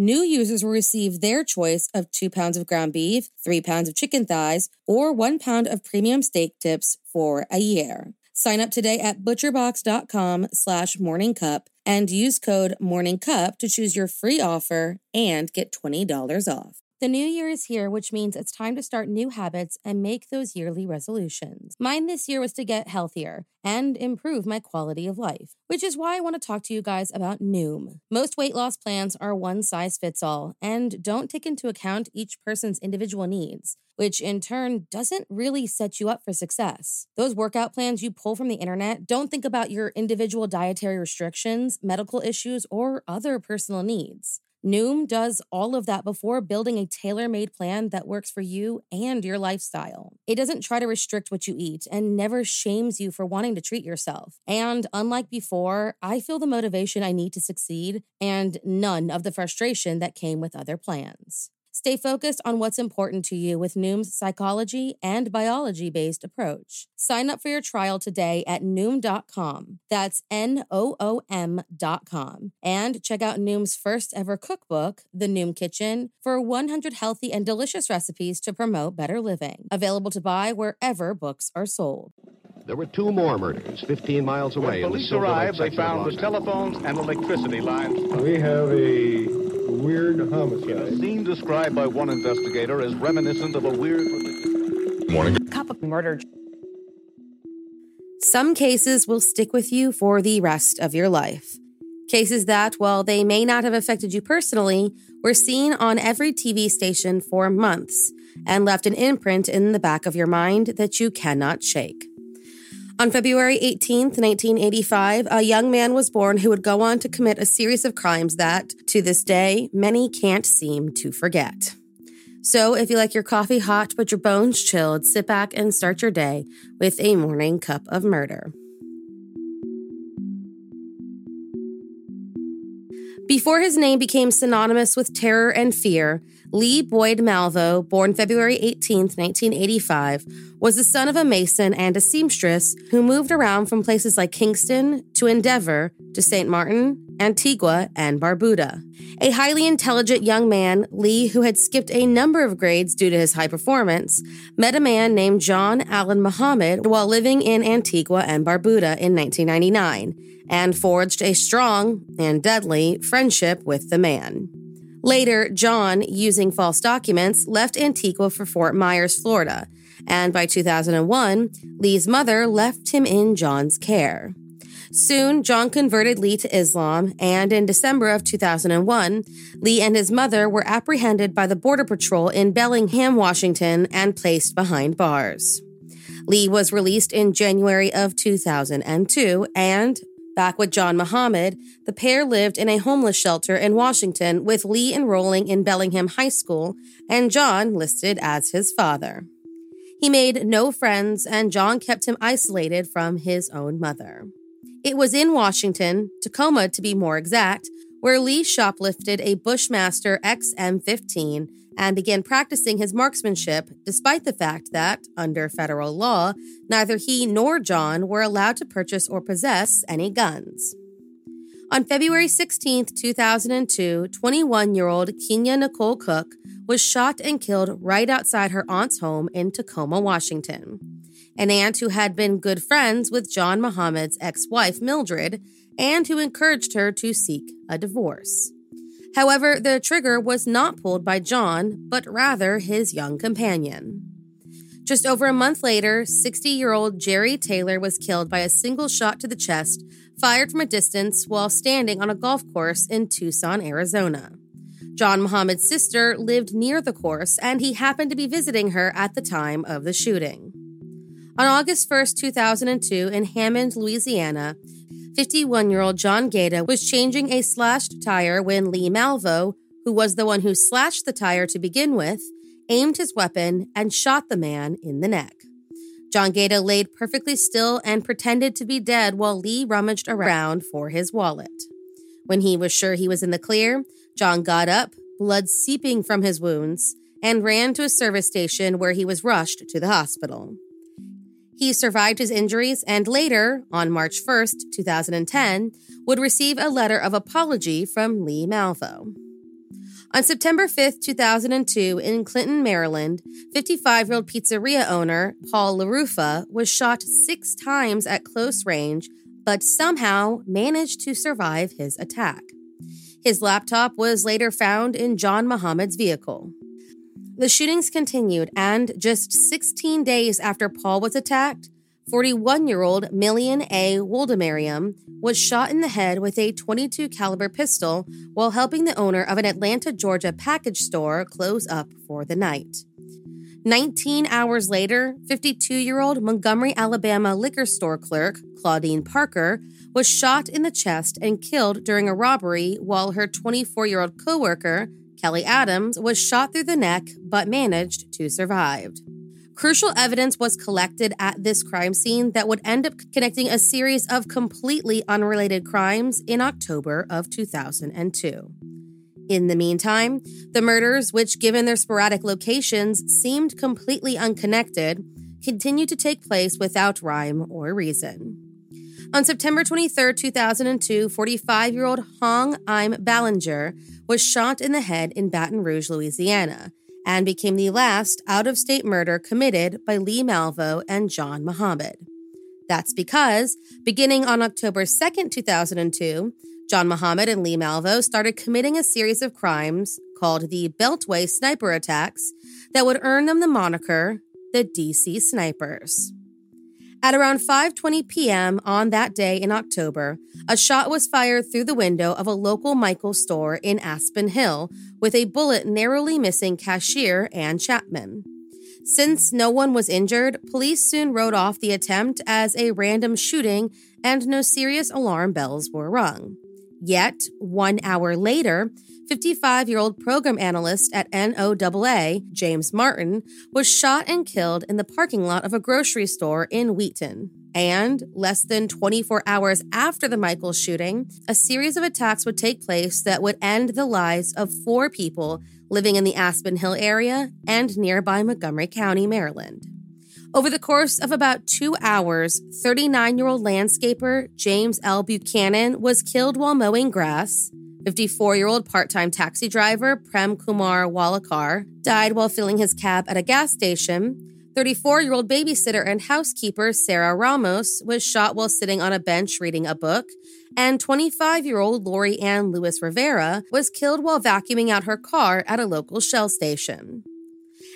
New users will receive their choice of two pounds of ground beef, three pounds of chicken thighs, or one pound of premium steak tips for a year. Sign up today at butcherbox.com slash morningcup and use code morningcup to choose your free offer and get $20 off. The new year is here, which means it's time to start new habits and make those yearly resolutions. Mine this year was to get healthier and improve my quality of life, which is why I want to talk to you guys about Noom. Most weight loss plans are one size fits all and don't take into account each person's individual needs, which in turn doesn't really set you up for success. Those workout plans you pull from the internet don't think about your individual dietary restrictions, medical issues, or other personal needs. Noom does all of that before building a tailor made plan that works for you and your lifestyle. It doesn't try to restrict what you eat and never shames you for wanting to treat yourself. And unlike before, I feel the motivation I need to succeed and none of the frustration that came with other plans. Stay focused on what's important to you with Noom's psychology and biology based approach. Sign up for your trial today at Noom.com. That's N O O M.com. And check out Noom's first ever cookbook, The Noom Kitchen, for 100 healthy and delicious recipes to promote better living. Available to buy wherever books are sold. There were two more murders 15 miles away. When police arrived, they found the telephones and electricity lines. We have a weird homicide. A scene described by one investigator as reminiscent of a weird. Morning. Cup of murder. Some cases will stick with you for the rest of your life. Cases that, while they may not have affected you personally, were seen on every TV station for months and left an imprint in the back of your mind that you cannot shake. On February 18th, 1985, a young man was born who would go on to commit a series of crimes that, to this day, many can't seem to forget. So, if you like your coffee hot but your bones chilled, sit back and start your day with a morning cup of murder. Before his name became synonymous with terror and fear, Lee Boyd Malvo, born February 18, 1985, was the son of a mason and a seamstress who moved around from places like Kingston to Endeavor to St. Martin, Antigua, and Barbuda. A highly intelligent young man, Lee, who had skipped a number of grades due to his high performance, met a man named John Allen Muhammad while living in Antigua and Barbuda in 1999 and forged a strong and deadly friendship with the man. Later, John, using false documents, left Antigua for Fort Myers, Florida, and by 2001, Lee's mother left him in John's care. Soon, John converted Lee to Islam, and in December of 2001, Lee and his mother were apprehended by the Border Patrol in Bellingham, Washington, and placed behind bars. Lee was released in January of 2002, and Back with John Muhammad, the pair lived in a homeless shelter in Washington with Lee enrolling in Bellingham High School and John listed as his father. He made no friends, and John kept him isolated from his own mother. It was in Washington, Tacoma to be more exact, where Lee shoplifted a Bushmaster XM15 and began practicing his marksmanship despite the fact that, under federal law, neither he nor John were allowed to purchase or possess any guns. On February 16, 2002, 21 year old Keenya Nicole Cook was shot and killed right outside her aunt's home in Tacoma, Washington. An aunt who had been good friends with John Muhammad's ex wife, Mildred, and who encouraged her to seek a divorce. However, the trigger was not pulled by John, but rather his young companion. Just over a month later, 60 year old Jerry Taylor was killed by a single shot to the chest fired from a distance while standing on a golf course in Tucson, Arizona. John Muhammad's sister lived near the course, and he happened to be visiting her at the time of the shooting. On August 1st, 2002, in Hammond, Louisiana, 51 year old John Gaeta was changing a slashed tire when Lee Malvo, who was the one who slashed the tire to begin with, aimed his weapon and shot the man in the neck. John Gaeta laid perfectly still and pretended to be dead while Lee rummaged around for his wallet. When he was sure he was in the clear, John got up, blood seeping from his wounds, and ran to a service station where he was rushed to the hospital. He survived his injuries and later, on March 1st, 2010, would receive a letter of apology from Lee Malvo. On September 5th, 2002, in Clinton, Maryland, 55 year old pizzeria owner Paul LaRuffa was shot six times at close range, but somehow managed to survive his attack. His laptop was later found in John Muhammad's vehicle. The shootings continued, and just 16 days after Paul was attacked, 41 year old Million A. Woldemariam was shot in the head with a 22 caliber pistol while helping the owner of an Atlanta, Georgia package store close up for the night. 19 hours later, 52 year old Montgomery, Alabama liquor store clerk Claudine Parker was shot in the chest and killed during a robbery while her 24 year old coworker, Kelly Adams, was shot through the neck but managed to survive. Crucial evidence was collected at this crime scene that would end up connecting a series of completely unrelated crimes in October of 2002. In the meantime, the murders, which given their sporadic locations seemed completely unconnected, continued to take place without rhyme or reason. On September 23, 2002, 45 year old Hong Im Ballenger was shot in the head in Baton Rouge, Louisiana, and became the last out of state murder committed by Lee Malvo and John Muhammad. That's because, beginning on October 2, 2002, John Muhammad and Lee Malvo started committing a series of crimes called the Beltway sniper attacks that would earn them the moniker the DC Snipers. At around 5:20 p.m. on that day in October, a shot was fired through the window of a local Michaels store in Aspen Hill, with a bullet narrowly missing cashier Ann Chapman. Since no one was injured, police soon wrote off the attempt as a random shooting and no serious alarm bells were rung. Yet, one hour later, 55 year old program analyst at NOAA, James Martin, was shot and killed in the parking lot of a grocery store in Wheaton. And less than 24 hours after the Michaels shooting, a series of attacks would take place that would end the lives of four people living in the Aspen Hill area and nearby Montgomery County, Maryland. Over the course of about two hours, 39 year old landscaper James L. Buchanan was killed while mowing grass. 54 year old part time taxi driver Prem Kumar Walekar died while filling his cab at a gas station. 34 year old babysitter and housekeeper Sarah Ramos was shot while sitting on a bench reading a book. And 25 year old Lori Ann Lewis Rivera was killed while vacuuming out her car at a local Shell station.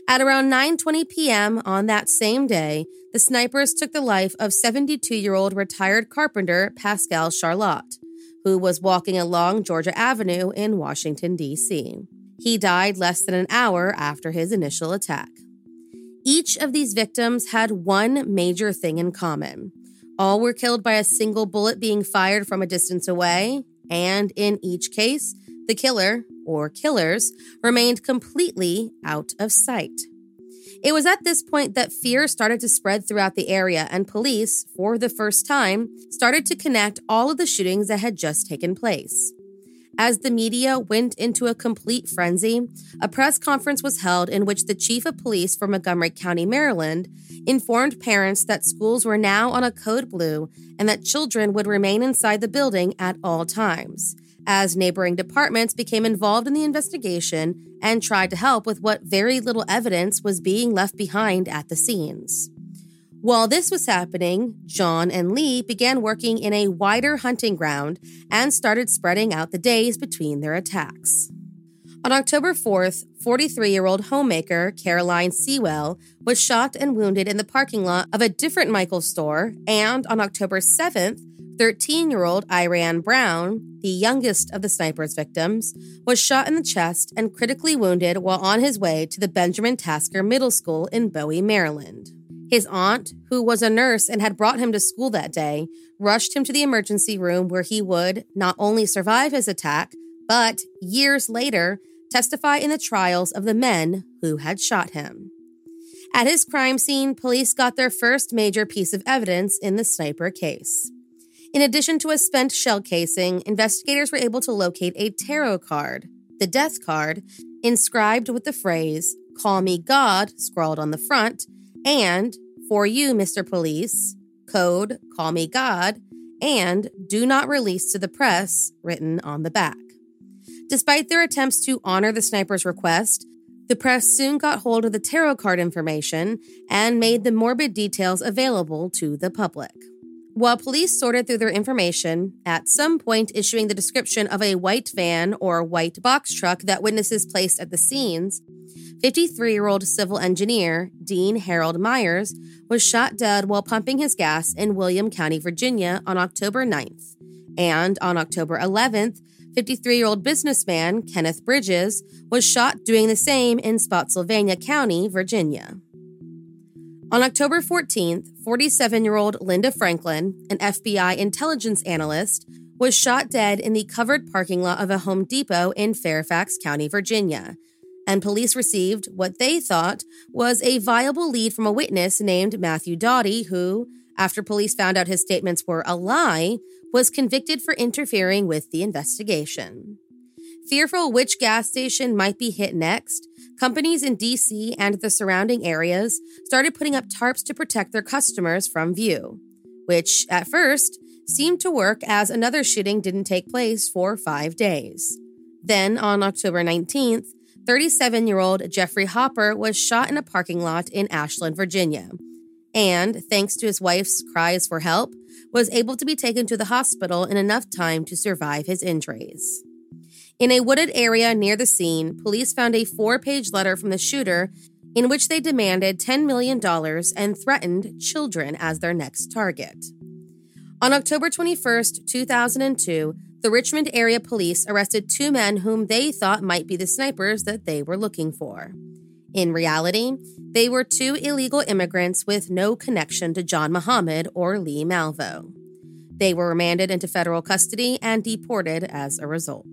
At around 9:20 p.m. on that same day, the snipers took the life of 72-year-old retired carpenter Pascal Charlot, who was walking along Georgia Avenue in Washington D.C. He died less than an hour after his initial attack. Each of these victims had one major thing in common. All were killed by a single bullet being fired from a distance away, and in each case, the killer, or killers, remained completely out of sight. It was at this point that fear started to spread throughout the area, and police, for the first time, started to connect all of the shootings that had just taken place. As the media went into a complete frenzy, a press conference was held in which the chief of police for Montgomery County, Maryland, informed parents that schools were now on a code blue and that children would remain inside the building at all times as neighboring departments became involved in the investigation and tried to help with what very little evidence was being left behind at the scenes. While this was happening, John and Lee began working in a wider hunting ground and started spreading out the days between their attacks. On October 4th, 43 year old homemaker Caroline Seawell was shot and wounded in the parking lot of a different Michaels store. And on October 7th, 13 year old Iran Brown, the youngest of the sniper's victims, was shot in the chest and critically wounded while on his way to the Benjamin Tasker Middle School in Bowie, Maryland. His aunt, who was a nurse and had brought him to school that day, rushed him to the emergency room where he would not only survive his attack, but years later testify in the trials of the men who had shot him. At his crime scene, police got their first major piece of evidence in the sniper case. In addition to a spent shell casing, investigators were able to locate a tarot card, the death card, inscribed with the phrase, Call me God, scrawled on the front, and For you, Mr. Police, code Call me God, and Do not release to the press, written on the back. Despite their attempts to honor the sniper's request, the press soon got hold of the tarot card information and made the morbid details available to the public. While police sorted through their information, at some point issuing the description of a white van or white box truck that witnesses placed at the scenes, 53 year old civil engineer Dean Harold Meyers was shot dead while pumping his gas in William County, Virginia on October 9th. And on October 11th, 53 year old businessman Kenneth Bridges was shot doing the same in Spotsylvania County, Virginia. On October 14th, 47 year old Linda Franklin, an FBI intelligence analyst, was shot dead in the covered parking lot of a Home Depot in Fairfax County, Virginia. And police received what they thought was a viable lead from a witness named Matthew Dowdy, who, after police found out his statements were a lie, was convicted for interfering with the investigation. Fearful which gas station might be hit next, companies in DC and the surrounding areas started putting up tarps to protect their customers from view, which at first seemed to work as another shooting didn't take place for five days. Then, on October 19th, 37 year old Jeffrey Hopper was shot in a parking lot in Ashland, Virginia. And thanks to his wife's cries for help, was able to be taken to the hospital in enough time to survive his injuries. In a wooded area near the scene, police found a four page letter from the shooter in which they demanded $10 million and threatened children as their next target. On October 21, 2002, the Richmond area police arrested two men whom they thought might be the snipers that they were looking for. In reality, they were two illegal immigrants with no connection to John Muhammad or Lee Malvo. They were remanded into federal custody and deported as a result.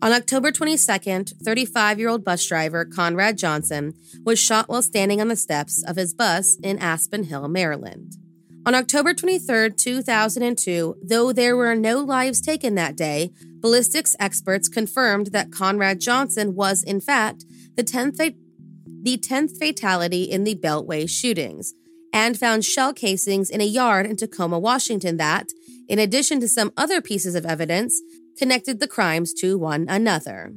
On October 22nd, 35 year old bus driver Conrad Johnson was shot while standing on the steps of his bus in Aspen Hill, Maryland. On October 23, 2002, though there were no lives taken that day, ballistics experts confirmed that Conrad Johnson was, in fact, the 10th, fa- the 10th fatality in the Beltway shootings, and found shell casings in a yard in Tacoma, Washington that, in addition to some other pieces of evidence, connected the crimes to one another.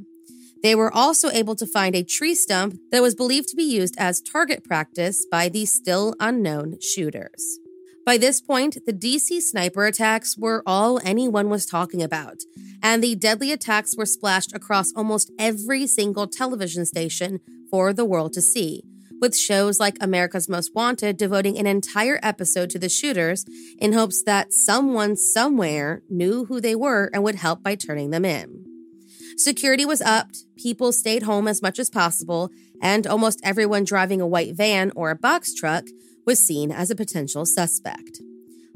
They were also able to find a tree stump that was believed to be used as target practice by the still unknown shooters. By this point, the DC sniper attacks were all anyone was talking about, and the deadly attacks were splashed across almost every single television station for the world to see, with shows like America's Most Wanted devoting an entire episode to the shooters in hopes that someone somewhere knew who they were and would help by turning them in. Security was upped, people stayed home as much as possible, and almost everyone driving a white van or a box truck was seen as a potential suspect.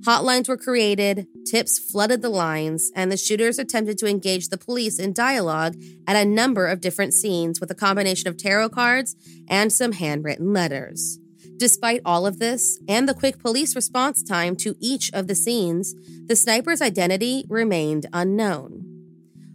Hotlines were created, tips flooded the lines, and the shooters attempted to engage the police in dialogue at a number of different scenes with a combination of tarot cards and some handwritten letters. Despite all of this and the quick police response time to each of the scenes, the sniper's identity remained unknown.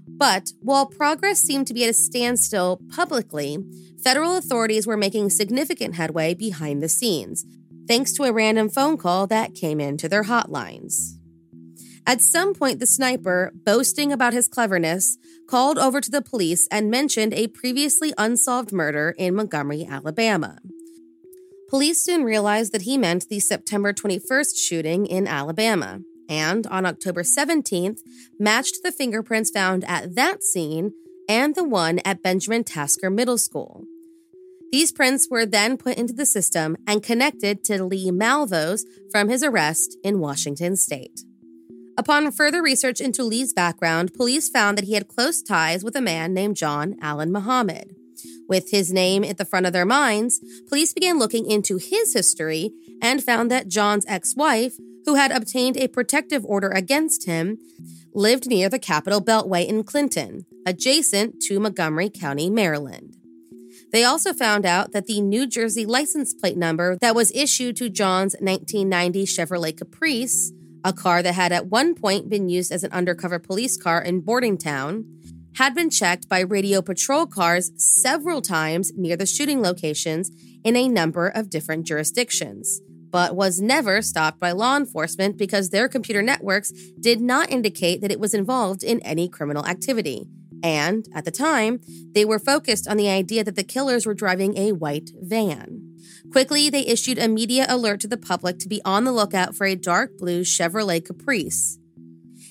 But while progress seemed to be at a standstill publicly, federal authorities were making significant headway behind the scenes, thanks to a random phone call that came into their hotlines. At some point, the sniper, boasting about his cleverness, called over to the police and mentioned a previously unsolved murder in Montgomery, Alabama. Police soon realized that he meant the September 21st shooting in Alabama, and on October 17th, matched the fingerprints found at that scene and the one at Benjamin Tasker Middle School. These prints were then put into the system and connected to Lee Malvo's from his arrest in Washington state. Upon further research into Lee's background, police found that he had close ties with a man named John Allen Muhammad. With his name at the front of their minds, police began looking into his history and found that John's ex wife, who had obtained a protective order against him, lived near the Capitol Beltway in Clinton, adjacent to Montgomery County, Maryland. They also found out that the New Jersey license plate number that was issued to John's 1990 Chevrolet Caprice, a car that had at one point been used as an undercover police car in Bordentown, had been checked by radio patrol cars several times near the shooting locations in a number of different jurisdictions, but was never stopped by law enforcement because their computer networks did not indicate that it was involved in any criminal activity. And at the time, they were focused on the idea that the killers were driving a white van. Quickly, they issued a media alert to the public to be on the lookout for a dark blue Chevrolet Caprice.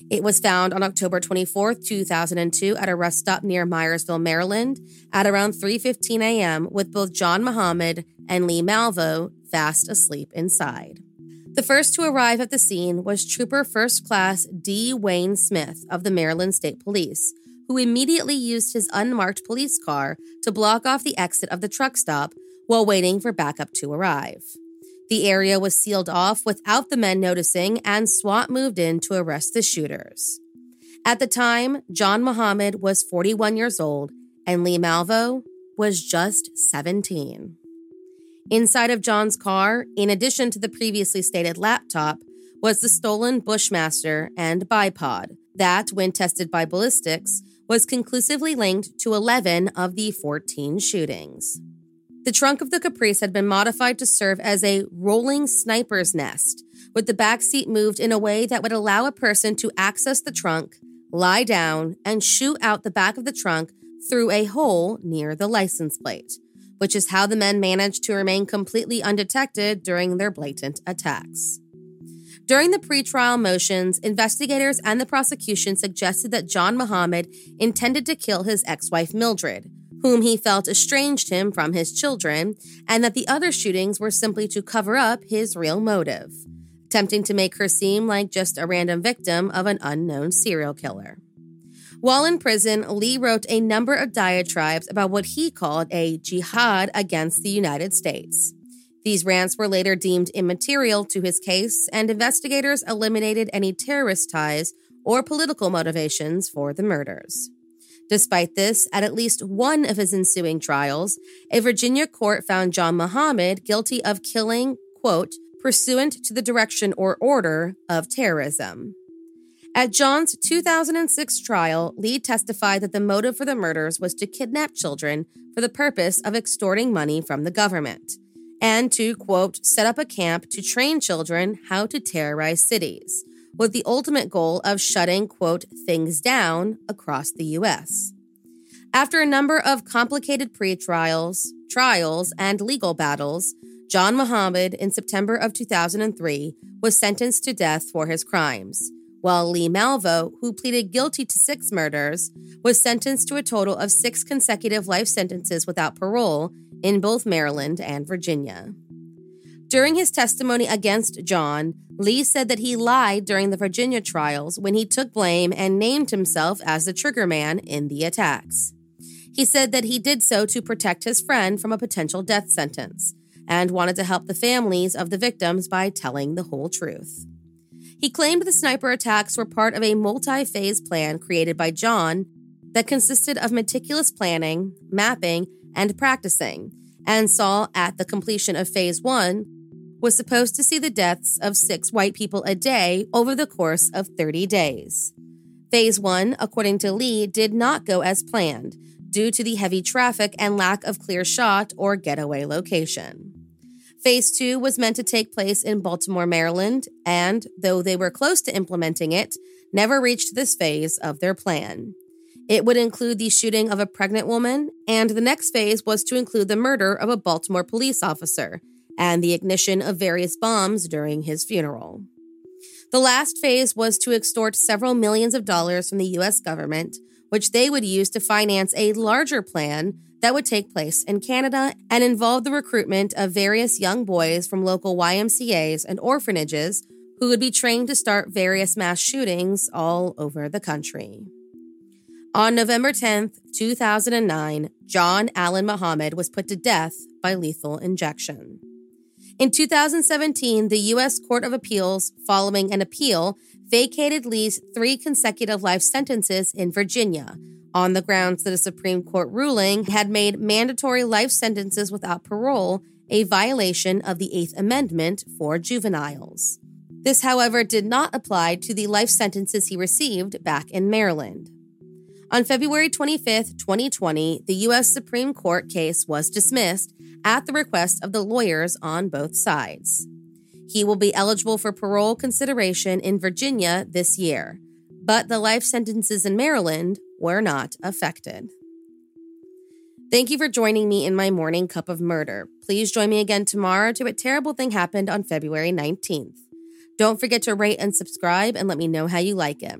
It was found on October 24, 2002 at a rest stop near Myersville, Maryland at around 3:15 a.m. with both John Muhammad and Lee Malvo fast asleep inside. The first to arrive at the scene was Trooper First Class D. Wayne Smith of the Maryland State Police, who immediately used his unmarked police car to block off the exit of the truck stop while waiting for backup to arrive. The area was sealed off without the men noticing, and SWAT moved in to arrest the shooters. At the time, John Muhammad was 41 years old and Lee Malvo was just 17. Inside of John's car, in addition to the previously stated laptop, was the stolen Bushmaster and bipod that, when tested by ballistics, was conclusively linked to 11 of the 14 shootings. The trunk of the Caprice had been modified to serve as a rolling sniper's nest, with the back seat moved in a way that would allow a person to access the trunk, lie down, and shoot out the back of the trunk through a hole near the license plate, which is how the men managed to remain completely undetected during their blatant attacks. During the pretrial motions, investigators and the prosecution suggested that John Muhammad intended to kill his ex wife Mildred, whom he felt estranged him from his children, and that the other shootings were simply to cover up his real motive, attempting to make her seem like just a random victim of an unknown serial killer. While in prison, Lee wrote a number of diatribes about what he called a jihad against the United States. These rants were later deemed immaterial to his case, and investigators eliminated any terrorist ties or political motivations for the murders. Despite this, at at least one of his ensuing trials, a Virginia court found John Muhammad guilty of killing, quote, pursuant to the direction or order of terrorism. At John's 2006 trial, Lee testified that the motive for the murders was to kidnap children for the purpose of extorting money from the government and to, quote, set up a camp to train children how to terrorize cities, with the ultimate goal of shutting, quote, things down across the U.S. After a number of complicated pre-trials, trials, and legal battles, John Muhammad, in September of 2003, was sentenced to death for his crimes, while Lee Malvo, who pleaded guilty to six murders, was sentenced to a total of six consecutive life sentences without parole in both Maryland and Virginia. During his testimony against John, Lee said that he lied during the Virginia trials when he took blame and named himself as the triggerman in the attacks. He said that he did so to protect his friend from a potential death sentence and wanted to help the families of the victims by telling the whole truth. He claimed the sniper attacks were part of a multi phase plan created by John that consisted of meticulous planning, mapping, and practicing, and saw at the completion of phase one was supposed to see the deaths of six white people a day over the course of 30 days. Phase 1, according to Lee, did not go as planned due to the heavy traffic and lack of clear shot or getaway location. Phase 2 was meant to take place in Baltimore, Maryland, and though they were close to implementing it, never reached this phase of their plan. It would include the shooting of a pregnant woman, and the next phase was to include the murder of a Baltimore police officer and the ignition of various bombs during his funeral. The last phase was to extort several millions of dollars from the U.S. government, which they would use to finance a larger plan that would take place in Canada and involve the recruitment of various young boys from local YMCAs and orphanages who would be trained to start various mass shootings all over the country. On November 10th, 2009, John Allen Muhammad was put to death by lethal injection. In 2017, the U.S. Court of Appeals, following an appeal, vacated Lee's three consecutive life sentences in Virginia on the grounds that a Supreme Court ruling had made mandatory life sentences without parole a violation of the Eighth Amendment for juveniles. This, however, did not apply to the life sentences he received back in Maryland. On February 25, 2020, the U.S. Supreme Court case was dismissed at the request of the lawyers on both sides. He will be eligible for parole consideration in Virginia this year, but the life sentences in Maryland were not affected. Thank you for joining me in my morning cup of murder. Please join me again tomorrow to a terrible thing happened on February 19th. Don't forget to rate and subscribe and let me know how you like it.